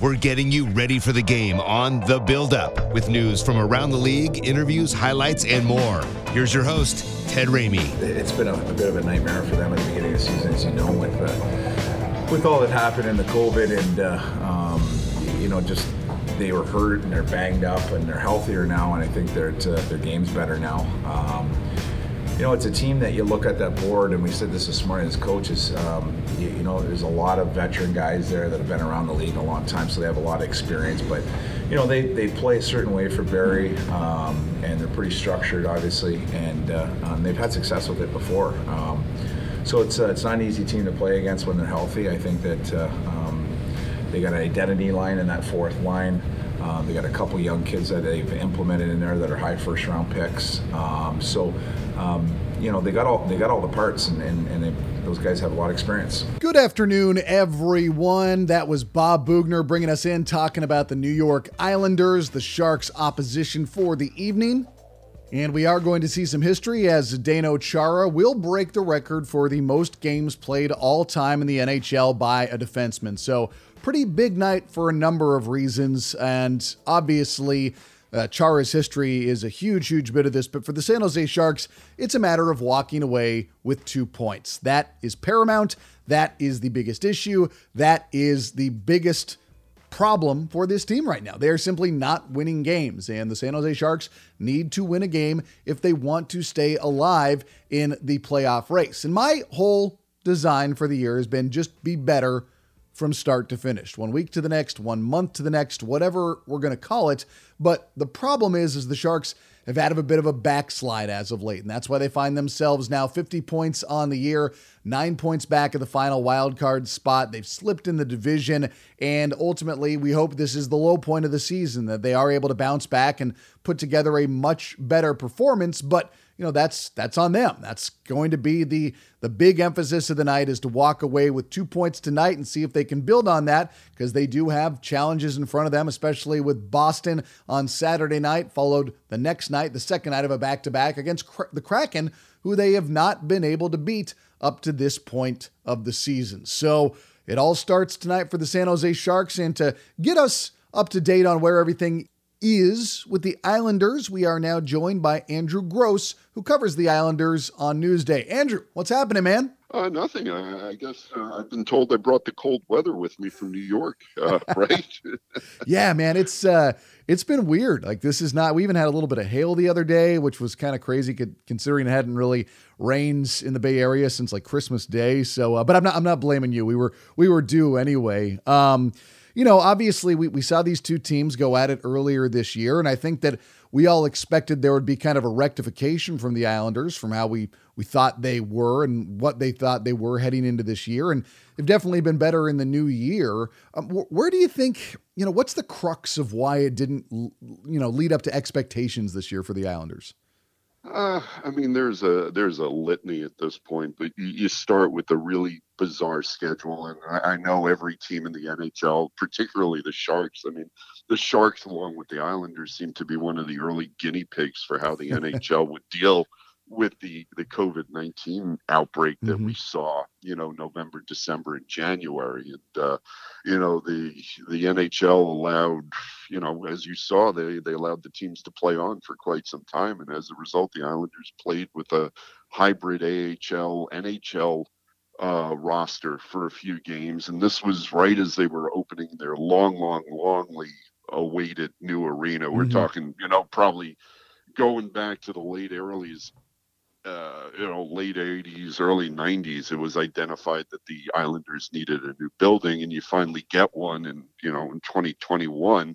We're getting you ready for the game on The Build Up with news from around the league, interviews, highlights, and more. Here's your host, Ted Ramey. It's been a, a bit of a nightmare for them at the beginning of the season, as you know, with uh, with all that happened in the COVID and uh, um, you know just they were hurt and they're banged up and they're healthier now, and I think their uh, their game's better now. Um, you know, it's a team that you look at that board, and we said this this morning as coaches. Um, you, you, know, there's a lot of veteran guys there that have been around the league a long time, so they have a lot of experience. But you know, they, they play a certain way for Barry, um, and they're pretty structured, obviously, and uh, um, they've had success with it before. Um, so it's uh, it's not an easy team to play against when they're healthy. I think that uh, um, they got an identity line in that fourth line. Um, they got a couple young kids that they've implemented in there that are high first round picks. Um, so, um, you know, they got all they got all the parts, and, and, and they, those guys have a lot of experience. Good afternoon, everyone. That was Bob Boughner bringing us in, talking about the New York Islanders, the Sharks' opposition for the evening. And we are going to see some history as Zdeno Chara will break the record for the most games played all time in the NHL by a defenseman. So, pretty big night for a number of reasons. And obviously, uh, Chara's history is a huge, huge bit of this. But for the San Jose Sharks, it's a matter of walking away with two points. That is paramount. That is the biggest issue. That is the biggest problem for this team right now. They are simply not winning games, and the San Jose Sharks need to win a game if they want to stay alive in the playoff race. And my whole design for the year has been just be better from start to finish. One week to the next, one month to the next, whatever we're going to call it. But the problem is is the Sharks have had a bit of a backslide as of late, and that's why they find themselves now 50 points on the year, nine points back of the final wild card spot. They've slipped in the division, and ultimately, we hope this is the low point of the season that they are able to bounce back and put together a much better performance. But you know that's that's on them. That's going to be the the big emphasis of the night is to walk away with two points tonight and see if they can build on that because they do have challenges in front of them, especially with Boston on Saturday night, followed the next night, the second night of a back to back against the Kraken, who they have not been able to beat up to this point of the season. So it all starts tonight for the San Jose Sharks, and to get us up to date on where everything is with the Islanders. We are now joined by Andrew Gross, who covers the Islanders on Newsday. Andrew, what's happening, man? Uh, nothing. I, I guess uh, I've been told I brought the cold weather with me from New York, uh, right? yeah, man. It's uh, it's been weird. Like this is not. We even had a little bit of hail the other day, which was kind of crazy, considering it hadn't really rains in the Bay Area since like Christmas Day. So, uh, but I'm not. I'm not blaming you. We were we were due anyway. Um, you know, obviously we, we saw these two teams go at it earlier this year, and I think that we all expected there would be kind of a rectification from the Islanders from how we we thought they were and what they thought they were heading into this year, and they've definitely been better in the new year. Um, wh- where do you think you know what's the crux of why it didn't you know lead up to expectations this year for the Islanders? Uh, I mean, there's a there's a litany at this point, but you, you start with a really bizarre schedule, and I, I, know every team in the NHL, particularly the Sharks. I mean, the Sharks, along with the Islanders, seem to be one of the early guinea pigs for how the NHL would deal with the the COVID nineteen outbreak that mm-hmm. we saw, you know, November, December, and January, and uh, you know the the NHL allowed, you know, as you saw, they they allowed the teams to play on for quite some time, and as a result, the Islanders played with a hybrid AHL NHL uh, roster for a few games, and this was right as they were opening their long, long, longly awaited new arena. We're mm-hmm. talking, you know, probably going back to the late earlys uh, you know, late 80s, early 90s, it was identified that the Islanders needed a new building, and you finally get one in, you know, in 2021.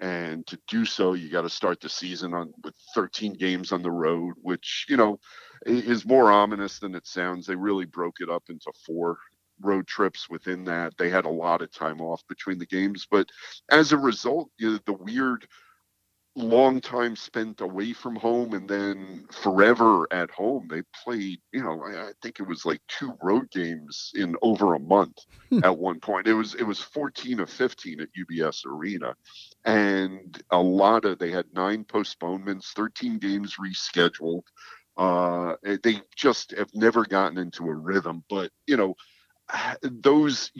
And to do so, you got to start the season on with 13 games on the road, which, you know, is more ominous than it sounds. They really broke it up into four road trips within that. They had a lot of time off between the games, but as a result, you know, the weird long time spent away from home and then forever at home. They played, you know, I, think it was like two road games in over a month hmm. at one point. It was it was 14 of 15 at UBS Arena. And a lot of they had nine postponements, 13 games rescheduled. Uh, they just have never gotten into a rhythm, but you know, those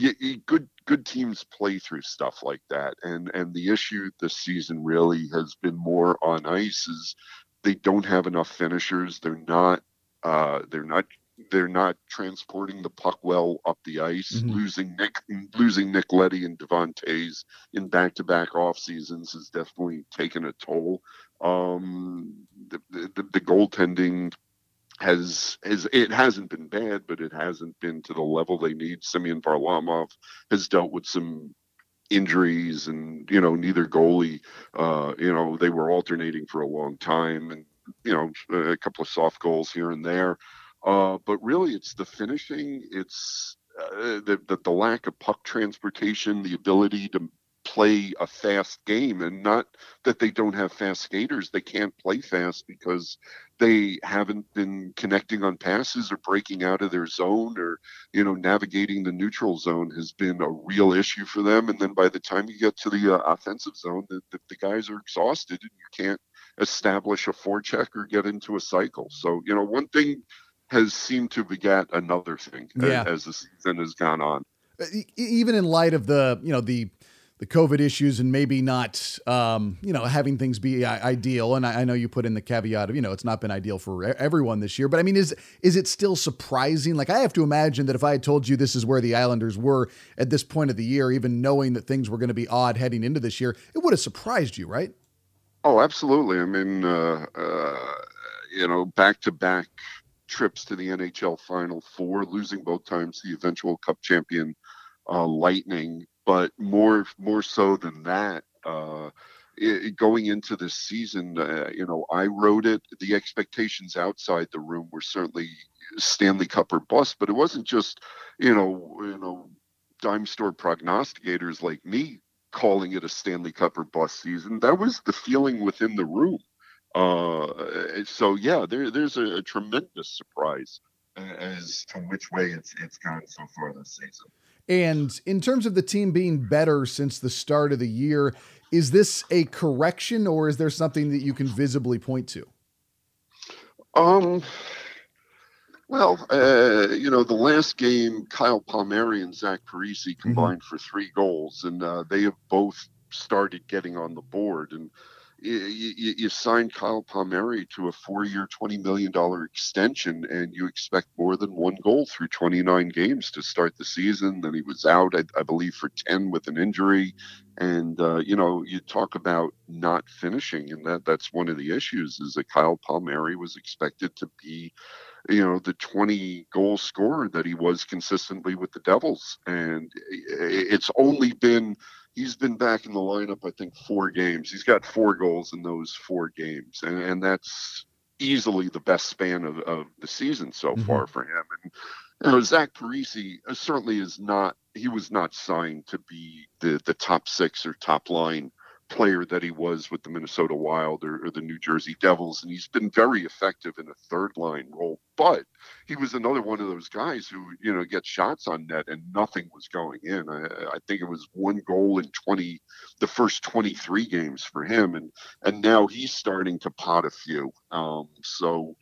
good good teams play through stuff like that. And and the issue this season really has been more on ice is they don't have enough finishers. They're not uh, they're not they're not transporting the puck well up the ice. Mm-hmm. losing nick losing nick Leddy and devon toews in back-to-back off seasons has definitely taken a toll. Um, the, the, the goaltending has has it hasn't been bad, but it hasn't been to the level they need. Semyon Varlamov has dealt with some injuries, and you know neither goalie, uh, you know they were alternating for a long time, and you know a couple of soft goals here and there. Uh, but really, it's the finishing. It's uh, the, the the lack of puck transportation, the ability to play a fast game and not that they don't have fast skaters they can't play fast because they haven't been connecting on passes or breaking out of their zone or you know navigating the neutral zone has been a real issue for them. And then by the time you get to the uh, offensive zone the, the, the, guys are exhausted and you can't establish a forecheck or get into a cycle. So you know one thing has seemed to begat another thing yeah. as, as the season has gone on. Even in light of the you know the the COVID issues and maybe not, um, you know, having things be ideal. And I, I, know you put in the caveat of, you know, it's not been ideal for everyone this year. But I mean, is is it still surprising? Like, I have to imagine that if I had told you this is where the Islanders were at this point of the year, even knowing that things were going to be odd heading into this year, it would have surprised you, right? Oh, absolutely. I mean, uh, uh, you know, back to back trips to the NHL Final Four, losing both times the eventual Cup champion uh, Lightning but more more so than that, uh, it, going into this season, uh, you know, I wrote it. The expectations outside the room were certainly Stanley Cup or bust, but it wasn't just, you know, you know, dime store prognosticators like me calling it a Stanley Cup or bust season. That was the feeling within the room. Uh, so yeah, there, there's a, a tremendous surprise as to which way it's it's gone so far this season. And in terms of the team being better since the start of the year, is this a correction or is there something that you can visibly point to? Um, well, uh, you know, the last game, Kyle Palmieri and Zach Parise mm-hmm. combined mm-hmm. for three goals, and uh, they have both started getting on the board. And you, you Kyle Palmieri to a four-year, twenty million dollar extension, and you expect more than one goal through 29 games to start the season. Then he was out, I, I believe, for 10 with an injury, and uh, you know, you talk about not finishing, and that—that's one of the issues. Is that Kyle Palmieri was expected to be you know the 20 goal scorer that he was consistently with the devils and it's only been he's been back in the lineup, I think, four games. He's got four goals in those four games, and, and that's easily the best span of, of the season so mm-hmm. far for him. And you know, Zach Parise uh, certainly is not. He was not signed to be the the top six or top line player that he was with the Minnesota Wild or, or, the New Jersey Devils, and he's been very effective in a third line role. But he was another one of those guys who, you know, gets shots on net and nothing was going in. I, I think it was one goal in twenty, the first twenty three games for him, and and now he's starting to pot a few. Um, so.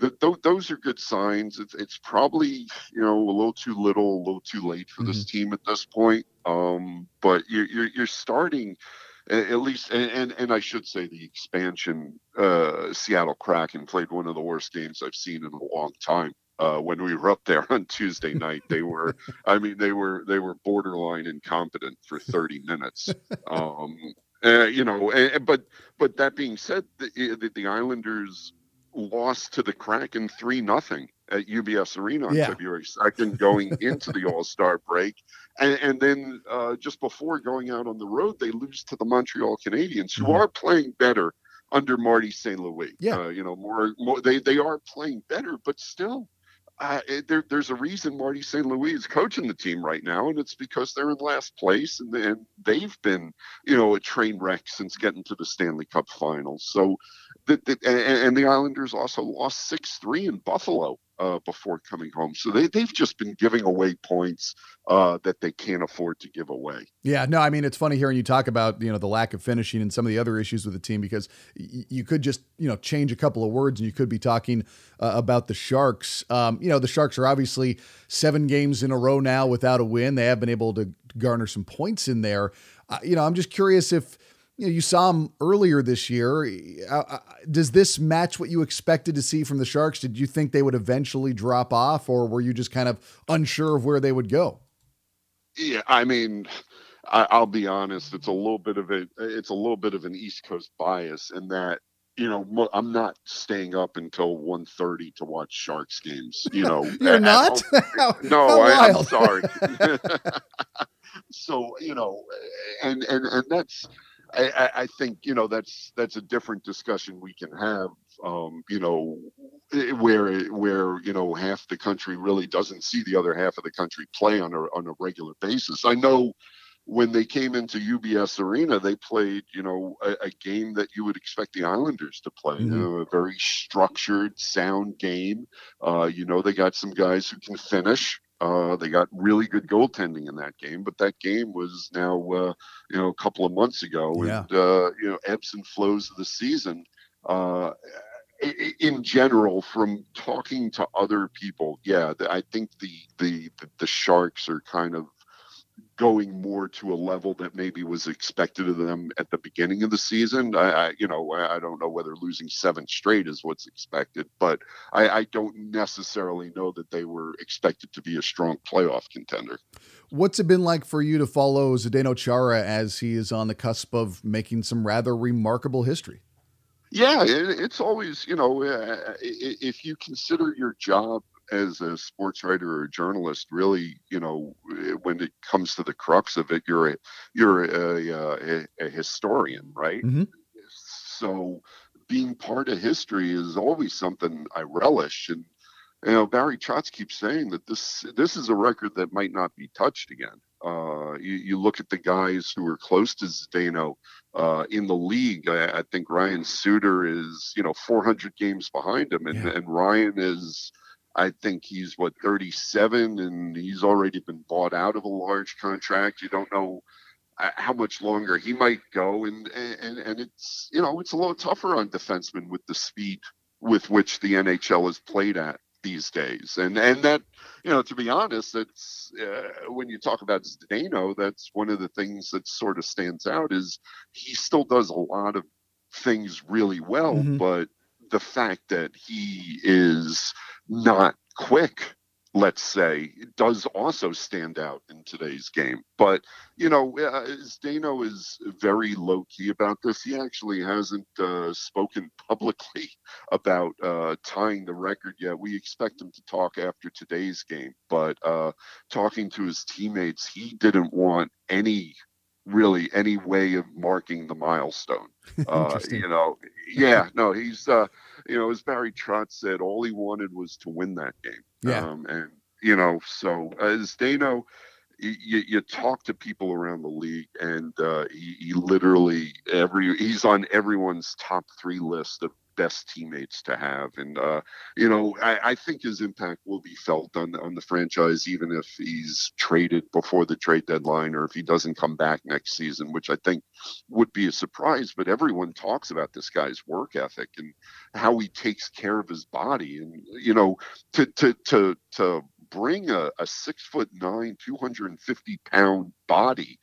Th- those are good signs. It's, it's probably you know a little too little, a little too late for mm-hmm. this team at this point. Um, but you're, you're, you're starting at least and and I should say the expansion uh, Seattle Kraken played one of the worst games I've seen in a long time. Uh, when we were up there on Tuesday night, they were I mean they were they were borderline incompetent for 30 minutes. Um, uh, you know, but but that being said, the, the, the Islanders lost to the Kraken three nothing at UBS Arena on yeah. February second, going into the All Star break, and, and then uh, just before going out on the road, they lose to the Montreal Canadiens, who mm-hmm. are playing better under Marty St. Louis. Yeah. Uh, you know, more, more they they are playing better, but still, uh, there, there's a reason Marty St. Louis is coaching the team right now, and it's because they're in last place, and, and they've been, you know, a train wreck since getting to the Stanley Cup Finals. So, the, the, and, and the Islanders also lost six three in Buffalo uh, before coming home. So they, they've just been giving away points uh, that they can't afford to give away. Yeah, no, I mean, it's funny hearing you talk about, you know, the lack of finishing and some of the other issues with the team because y- you could just, you know, change a couple of words and you could be talking uh, about the Sharks. Um, you know, the Sharks are obviously seven games in a row now without a win. They have been able to garner some points in there. Uh, you know, I'm just curious if, you know, you saw them earlier this year. Does this match what you expected to see from the Sharks? Did you think they would eventually drop off, or were you just kind of unsure of where they would go? Yeah, I mean, I, will be honest. It's a little bit of a it's a little bit of an East Coast bias in that you know I'm not staying up until 1.30 to watch Sharks games. You know, you're not. no, I, I'm sorry. so you know, and and and that's I, I, think you know that's that's a different discussion we can have. Um, you know, where where you know half the country really doesn't see the other half of the country play on a on a regular basis. I know when they came into UBS Arena, they played you know a, a game that you would expect the Islanders to play. Mm-hmm. You know, a very structured, sound game. Uh, you know, they got some guys who can finish. Uh, they got really good goaltending in that game, but that game was now, uh, you know, a couple of months ago, yeah. and uh, you know, ebbs and flows of the season. Uh, in general, from talking to other people, yeah, I think the the the Sharks are kind of going more to a level that maybe was expected of them at the beginning of the season. I, I you know, I don't know whether losing seven straight is what's expected, but I, I don't necessarily know that they were expected to be a strong playoff contender. What's it been like for you to follow Zdeno Chara as he is on the cusp of making some rather remarkable history? Yeah, it's always, you know, uh, if you consider your job as a sports writer or a journalist, really, you know, when it comes to the crux of it, you're a you're a, a, a historian, right? Mm-hmm. So being part of history is always something I relish, and you know, Barry Trotz keeps saying that this this is a record that might not be touched again. Uh, you, you, look at the guys who are close to Zdeno uh, in the league. I, I, think Ryan Suter is, you know, 400 games behind him, and, yeah. and Ryan is I think he's what 37, and he's already been bought out of a large contract. You don't know uh, how much longer he might go, and and and it's you know it's a little tougher on defensemen with the speed with which the NHL is played at these days, and and that you know to be honest, it's uh, when you talk about Zdeno, that's one of the things that sort of stands out is he still does a lot of things really well, mm-hmm. but the fact that he is not quick, let's say, does also stand out in today's game. But, you know, uh, Zdeno is very low key about this. He actually hasn't uh, spoken publicly about uh, tying the record yet. We expect him to talk after today's game. But uh, talking to his teammates, he didn't want any really any way of marking the milestone. Uh, you know, yeah, no, he's uh, you know, as Barry Trotz said, all he wanted was to win that game. Yeah. Um, and you know, so as they know, you, you talk to people around the league, and uh, he, he literally every he's on everyone's top three list of best teammates to have. And uh, you know, I, I, think his impact will be felt on on the franchise, even if he's traded before the trade deadline or if he doesn't come back next season, which I think would be a surprise. But everyone talks about this guy's work ethic and how he takes care of his body, and you know, to to to to bring a, a six foot nine, 250 pound body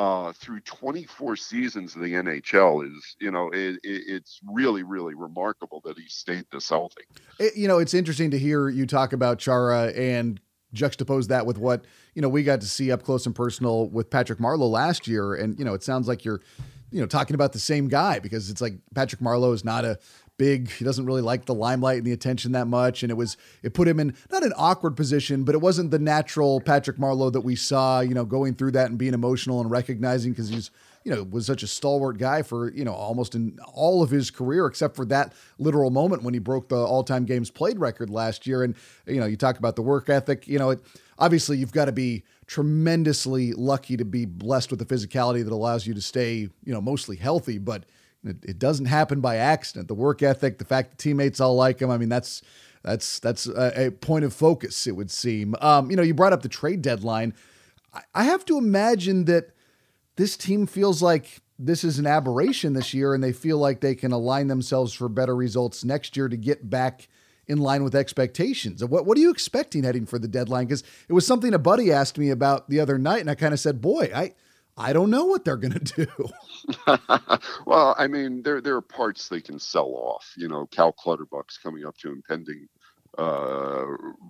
uh, through 24 seasons of the NHL is, you know, it, it, it's really, really remarkable that he stayed this healthy. It, you know, it's interesting to hear you talk about Chara and juxtapose that with what, you know, we got to see up close and personal with Patrick Marleau last year. And, you know, it sounds like you're, you know, talking about the same guy because it's like Patrick Marleau is not a big. He doesn't really like the limelight and the attention that much. And it was it put him in not an awkward position, but it wasn't the natural Patrick Marleau that we saw, you know, going through that and being emotional and recognizing because he's you know, was such a stalwart guy for, you know, almost in all of his career, except for that literal moment when he broke the all time games played record last year. And, you know, you talk about the work ethic, you know, it, obviously you've got to be tremendously lucky to be blessed with the physicality that allows you to stay, you know, mostly healthy, but it, it doesn't happen by accident. The work ethic, the fact that teammates all like him, I mean, that's, that's that's a, a point of focus, it would seem. Um, you know, you brought up the trade deadline. I, I have to imagine that this team feels like this is an aberration this year, and they feel like they can align themselves for better results next year to get back in line with expectations. What what are you expecting heading for the deadline? Because it was something a buddy asked me about the other night, and I kind of said, "Boy, I." I don't know what they're going to do. well, I mean, there there are parts they can sell off. You know, Cal Clutterbuck's coming up to impending uh,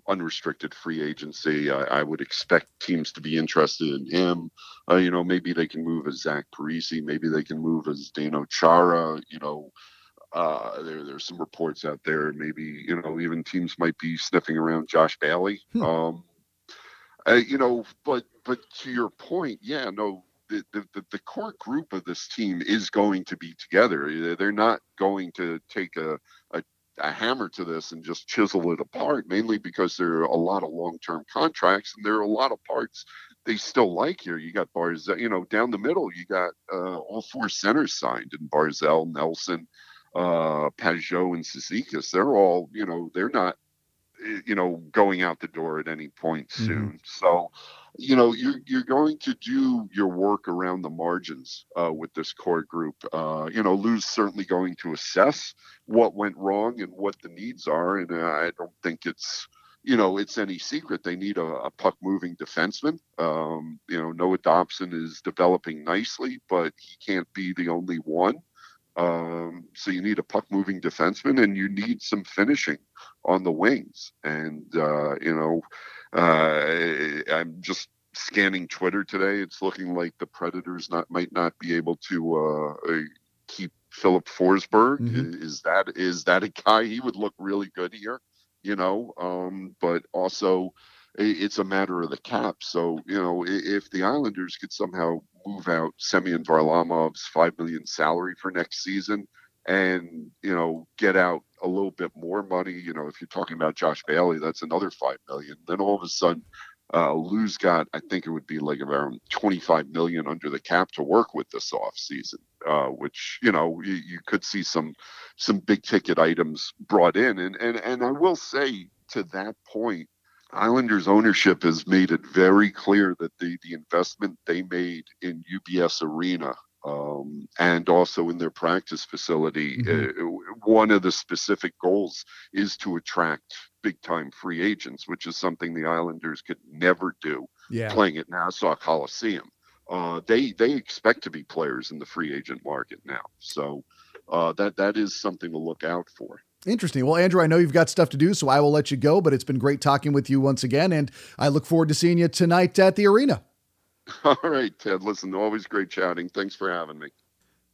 unrestricted free agency. I, I, would expect teams to be interested in him. Uh, you know, maybe they can move as Zach Parise. Maybe they can move as Zdeno Chara. You know, uh, there there's some reports out there. Maybe you know even teams might be sniffing around Josh Bailey. Hmm. Um, you know, but but to your point, yeah, no, the, the, the core group of this team is going to be together. They're not going to take a, a, a hammer to this and just chisel it apart, mainly because there are a lot of long term contracts and there are a lot of parts they still like here. You got Barzal, you know, down the middle, you got uh, all four centers signed in Barzal, Nelson, uh, Pageau, and Cizikas. They're all, you know, they're not you know going out the door at any point mm-hmm. soon mm-hmm. so you know you're you're going to do your work around the margins uh, with this core group. Uh, you know lou's certainly going to assess what went wrong and what the needs are and i don't think it's you know it's any secret. They need a, a puck moving defenseman. Um, you know noah dobson is developing nicely but he can't be the only one. Um, so you need a puck moving defenseman and you need some finishing on the wings. And, uh, you know, I'm just scanning Twitter today. It's looking like the Predators not might not be able to uh, uh keep Filip Forsberg. Mm-hmm. Is that is that a guy? He would look really good here, you know. Um, but also, it's a matter of the cap. So you know, if the Islanders could somehow move out Semyon Varlamov's five million salary for next season, and you know get out a little bit more money. You know, if you're talking about Josh Bailey, that's another five million. Then all of a sudden, uh, Lou's got I think it would be like around 25 million under the cap to work with this off season, uh, which you know you, you could see some some big ticket items brought in. And and and I will say to that point, Islanders ownership has made it very clear that the the investment they made in UBS Arena um, and also in their practice facility, mm-hmm. uh, one of the specific goals is to attract big time free agents, which is something the Islanders could never do yeah. playing at Nassau Coliseum. Uh, they they expect to be players in the free agent market now, so uh, that that is something to look out for. Interesting. Well, Andrew, I know you've got stuff to do, so I will let you go, but it's been great talking with you once again, and I look forward to seeing you tonight at the arena. All right, Ted. Listen, always great chatting. Thanks for having me.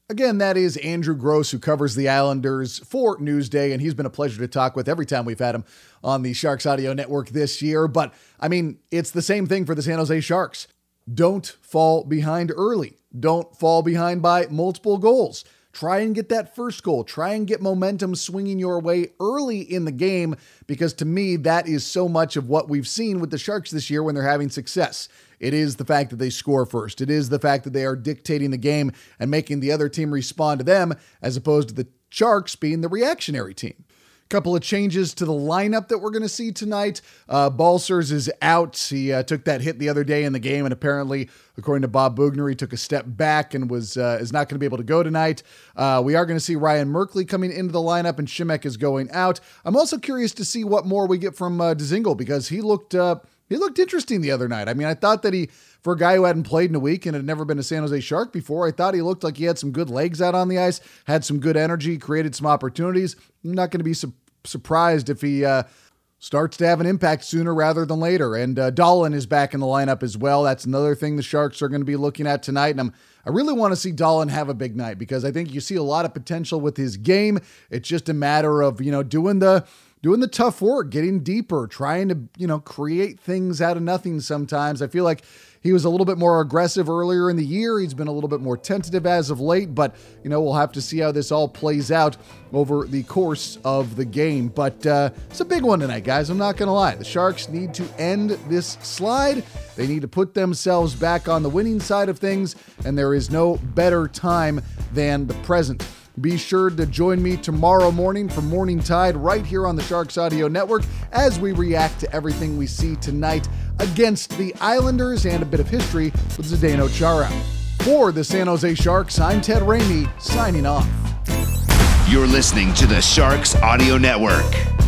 Again, that is Andrew Gross, who covers the Islanders for Newsday, and he's been a pleasure to talk with every time we've had him on the Sharks Audio Network this year. But I mean, it's the same thing for the San Jose Sharks. Don't fall behind early. Don't fall behind by multiple goals. Try and get that first goal. Try and get momentum swinging your way early in the game because to me, that is so much of what we've seen with the Sharks this year when they're having success. It is the fact that they score first. It is the fact that they are dictating the game and making the other team respond to them as opposed to the Sharks being the reactionary team couple of changes to the lineup that we're going to see tonight. Uh, Balcers is out. He uh, took that hit the other day in the game, and apparently, according to Bob Boughner, he took a step back and was uh, is not going to be able to go tonight. Uh, we are going to see Ryan Merkley coming into the lineup, and Simek is going out. I'm also curious to see what more we get from uh, Dzingel because he looked uh, he looked interesting the other night. I mean, I thought that he, for a guy who hadn't played in a week and had never been a San Jose Shark before, I thought he looked like he had some good legs out on the ice, had some good energy, created some opportunities. I'm not going to be su- surprised if he uh, starts to have an impact sooner rather than later. And uh, Dahlen is back in the lineup as well. That's another thing the Sharks are going to be looking at tonight. And I'm, I really want to see Dahlen have a big night because I think you see a lot of potential with his game. It's just a matter of, you know, doing the doing the tough work, getting deeper, trying to, you know, create things out of nothing sometimes. I feel like he was a little bit more aggressive earlier in the year. He's been a little bit more tentative as of late, but, you know, we'll have to see how this all plays out over the course of the game. But uh, it's a big one tonight, guys. I'm not going to lie. The Sharks need to end this slide. They need to put themselves back on the winning side of things, and there is no better time than the present. Be sure to join me tomorrow morning for Morning Tide right here on the Sharks Audio Network as we react to everything we see tonight against the Islanders and a bit of history with Zdeno Chara. For the San Jose Sharks, I'm Ted Ramey signing off. You're listening to the Sharks Audio Network.